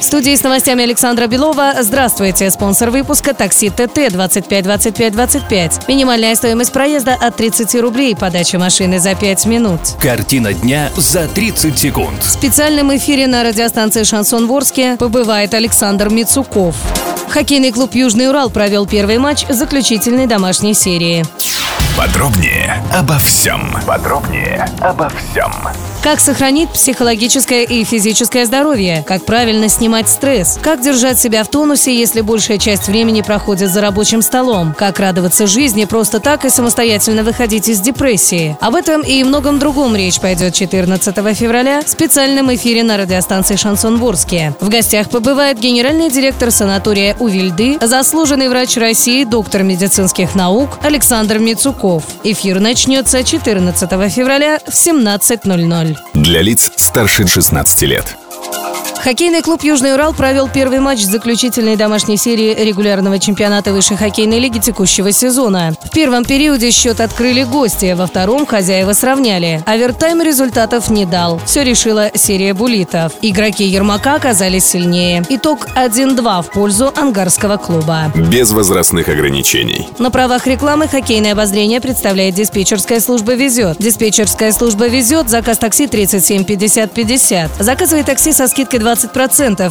В студии с новостями Александра Белова. Здравствуйте. Спонсор выпуска такси ТТ 25 25 25. Минимальная стоимость проезда от 30 рублей. Подача машины за 5 минут. Картина дня за 30 секунд. В специальном эфире на радиостанции «Шансон Ворске» побывает Александр Мицуков. Хоккейный клуб «Южный Урал» провел первый матч заключительной домашней серии. Подробнее обо всем. Подробнее обо всем. Как сохранить психологическое и физическое здоровье? Как правильно снимать стресс? Как держать себя в тонусе, если большая часть времени проходит за рабочим столом? Как радоваться жизни просто так и самостоятельно выходить из депрессии? Об этом и многом другом речь пойдет 14 февраля в специальном эфире на радиостанции «Шансон Ворске». В гостях побывает генеральный директор санатория Увильды, заслуженный врач России, доктор медицинских наук Александр Мицуков. Эфир начнется 14 февраля в 17.00. Для лиц старше 16 лет. Хоккейный клуб «Южный Урал» провел первый матч заключительной домашней серии регулярного чемпионата высшей хоккейной лиги текущего сезона. В первом периоде счет открыли гости, во втором хозяева сравняли. Овертайм результатов не дал. Все решила серия булитов. Игроки Ермака оказались сильнее. Итог 1-2 в пользу ангарского клуба. Без возрастных ограничений. На правах рекламы хоккейное обозрение представляет диспетчерская служба «Везет». Диспетчерская служба «Везет», заказ такси 37 50 50. Заказывай такси со скидкой 20%.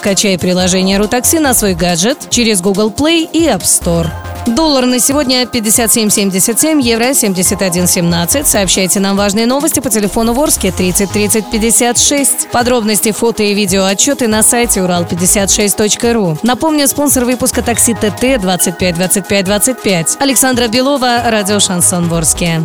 Качай приложение «Рутакси» на свой гаджет через Google Play и App Store. Доллар на сегодня 57.77, евро 71.17. Сообщайте нам важные новости по телефону Ворске 30 30 56. Подробности, фото и видео отчеты на сайте урал56.ру. Напомню, спонсор выпуска такси ТТ 25 25 25. Александра Белова, радио «Шансон Ворске».